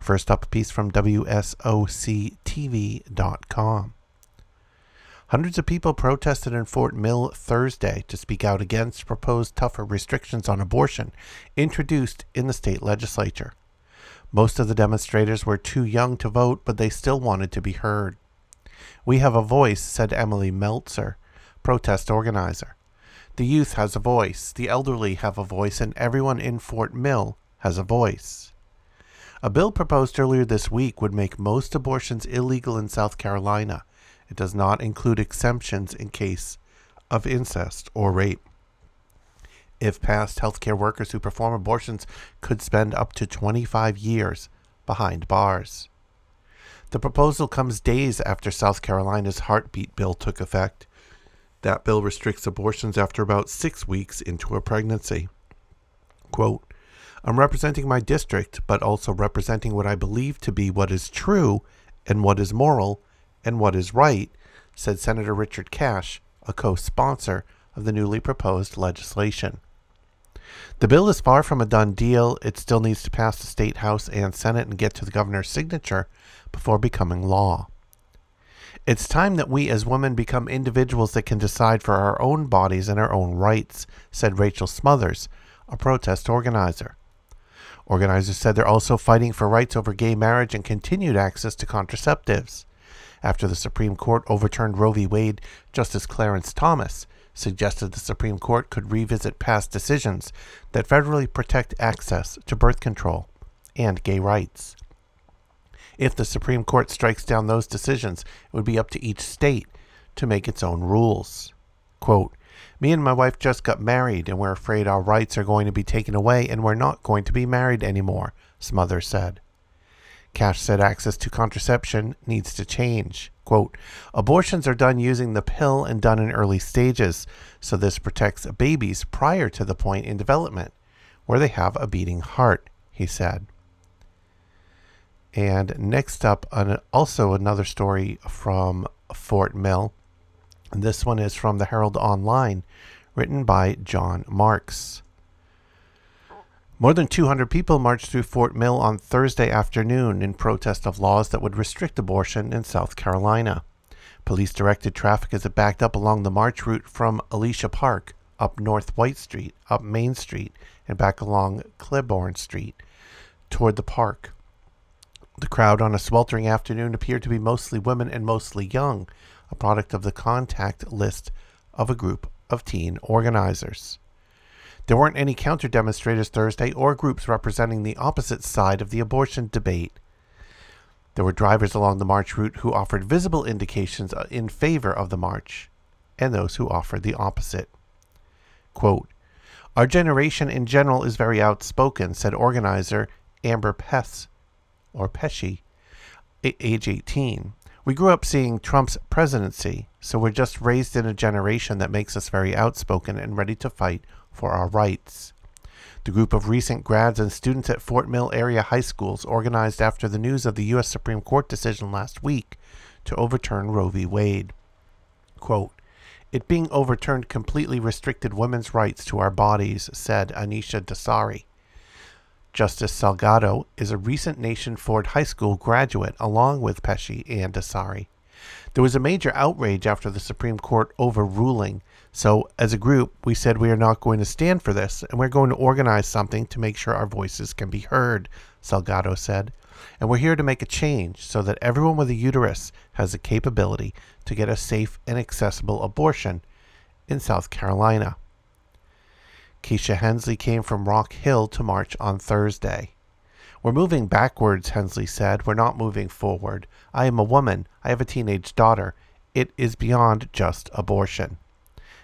First up, a piece from WSOCTV.com. Hundreds of people protested in Fort Mill Thursday to speak out against proposed tougher restrictions on abortion introduced in the state legislature. Most of the demonstrators were too young to vote, but they still wanted to be heard. We have a voice, said Emily Meltzer, protest organizer. The youth has a voice, the elderly have a voice, and everyone in Fort Mill has a voice. A bill proposed earlier this week would make most abortions illegal in South Carolina. It does not include exemptions in case of incest or rape. If passed, healthcare workers who perform abortions could spend up to 25 years behind bars. The proposal comes days after South Carolina's heartbeat bill took effect. That bill restricts abortions after about six weeks into a pregnancy. Quote, I'm representing my district, but also representing what I believe to be what is true and what is moral and what is right, said Senator Richard Cash, a co sponsor of the newly proposed legislation. The bill is far from a done deal. It still needs to pass the state house and senate and get to the governor's signature before becoming law. It's time that we as women become individuals that can decide for our own bodies and our own rights, said Rachel Smothers, a protest organizer. Organizers said they're also fighting for rights over gay marriage and continued access to contraceptives. After the Supreme Court overturned Roe v. Wade, Justice Clarence Thomas suggested the Supreme Court could revisit past decisions that federally protect access to birth control and gay rights. If the Supreme Court strikes down those decisions, it would be up to each state to make its own rules. Quote, me and my wife just got married, and we're afraid our rights are going to be taken away, and we're not going to be married anymore, Smothers said. Cash said access to contraception needs to change. Quote, abortions are done using the pill and done in early stages, so this protects babies prior to the point in development where they have a beating heart, he said. And next up, also another story from Fort Mill. This one is from the Herald Online, written by John Marks. More than 200 people marched through Fort Mill on Thursday afternoon in protest of laws that would restrict abortion in South Carolina. Police directed traffic as it backed up along the march route from Elisha Park, up North White Street, up Main Street, and back along Clebourne Street toward the park. The crowd on a sweltering afternoon appeared to be mostly women and mostly young, a product of the contact list of a group of teen organizers. There weren't any counter demonstrators Thursday or groups representing the opposite side of the abortion debate. There were drivers along the march route who offered visible indications uh, in favor of the march, and those who offered the opposite. Quote, Our generation in general is very outspoken, said organizer Amber Pess, or Pesci, age 18. We grew up seeing Trump's presidency, so we're just raised in a generation that makes us very outspoken and ready to fight for our rights. The group of recent grads and students at Fort Mill area high schools organized after the news of the U.S. Supreme Court decision last week to overturn Roe v. Wade. Quote, it being overturned completely restricted women's rights to our bodies, said Anisha Dasari. Justice Salgado is a recent Nation Ford High School graduate, along with Pesci and Asari. There was a major outrage after the Supreme Court overruling, so as a group, we said we are not going to stand for this, and we're going to organize something to make sure our voices can be heard, Salgado said. And we're here to make a change so that everyone with a uterus has the capability to get a safe and accessible abortion in South Carolina. Keisha Hensley came from Rock Hill to march on Thursday. We're moving backwards, Hensley said. We're not moving forward. I am a woman. I have a teenage daughter. It is beyond just abortion.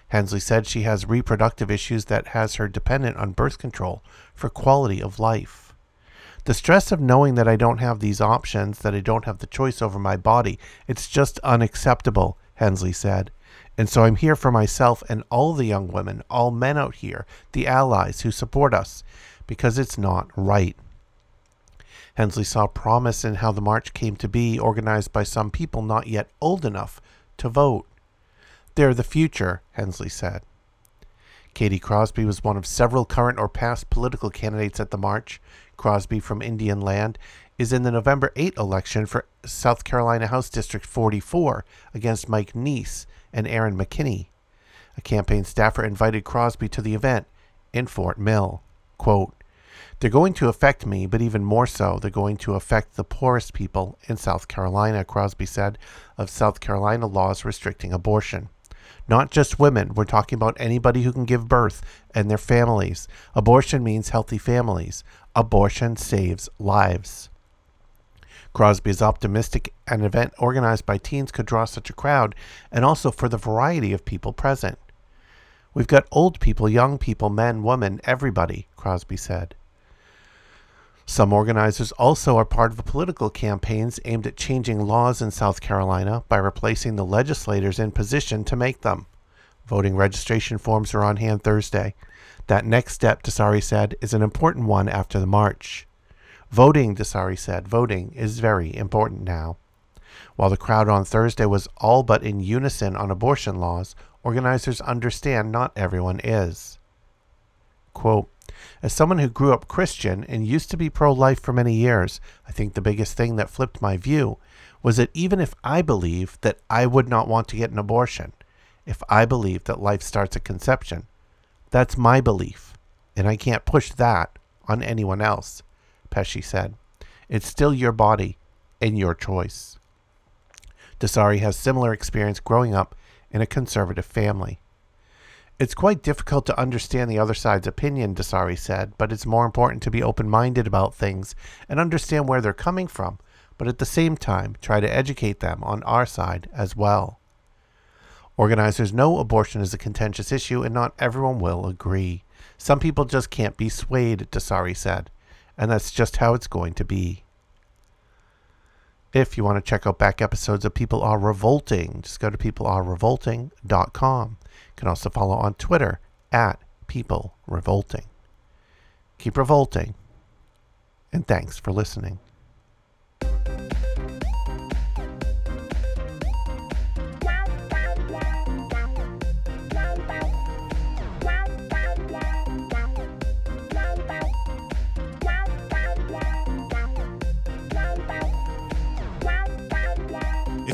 Hensley said she has reproductive issues that has her dependent on birth control for quality of life. The stress of knowing that I don't have these options, that I don't have the choice over my body, it's just unacceptable, Hensley said. And so I'm here for myself and all the young women, all men out here, the allies who support us, because it's not right. Hensley saw promise in how the march came to be, organized by some people not yet old enough to vote. They're the future, Hensley said. Katie Crosby was one of several current or past political candidates at the march. Crosby from Indian Land is in the November 8 election for South Carolina House District 44 against Mike Neese and Aaron McKinney. A campaign staffer invited Crosby to the event in Fort Mill. Quote, they're going to affect me, but even more so, they're going to affect the poorest people in South Carolina, Crosby said, of South Carolina laws restricting abortion. Not just women, we're talking about anybody who can give birth and their families. Abortion means healthy families. Abortion saves lives. Crosby is optimistic an event organized by teens could draw such a crowd, and also for the variety of people present. We've got old people, young people, men, women, everybody, Crosby said. Some organizers also are part of political campaigns aimed at changing laws in South Carolina by replacing the legislators in position to make them. Voting registration forms are on hand Thursday. That next step, Desari said, is an important one after the march. Voting, Desari said, voting is very important now. While the crowd on Thursday was all but in unison on abortion laws, organizers understand not everyone is. Quote, as someone who grew up Christian and used to be pro life for many years, I think the biggest thing that flipped my view was that even if I believe that I would not want to get an abortion, if I believe that life starts at conception, that's my belief, and I can't push that on anyone else, Pesce said. It's still your body and your choice. Desari has similar experience growing up in a conservative family. It's quite difficult to understand the other side's opinion, Desari said, but it's more important to be open minded about things and understand where they're coming from, but at the same time, try to educate them on our side as well. Organizers know abortion is a contentious issue and not everyone will agree. Some people just can't be swayed, Desari said, and that's just how it's going to be. If you want to check out back episodes of People Are Revolting, just go to peoplearerevolting.com. You can also follow on Twitter at People Revolting. Keep revolting, and thanks for listening.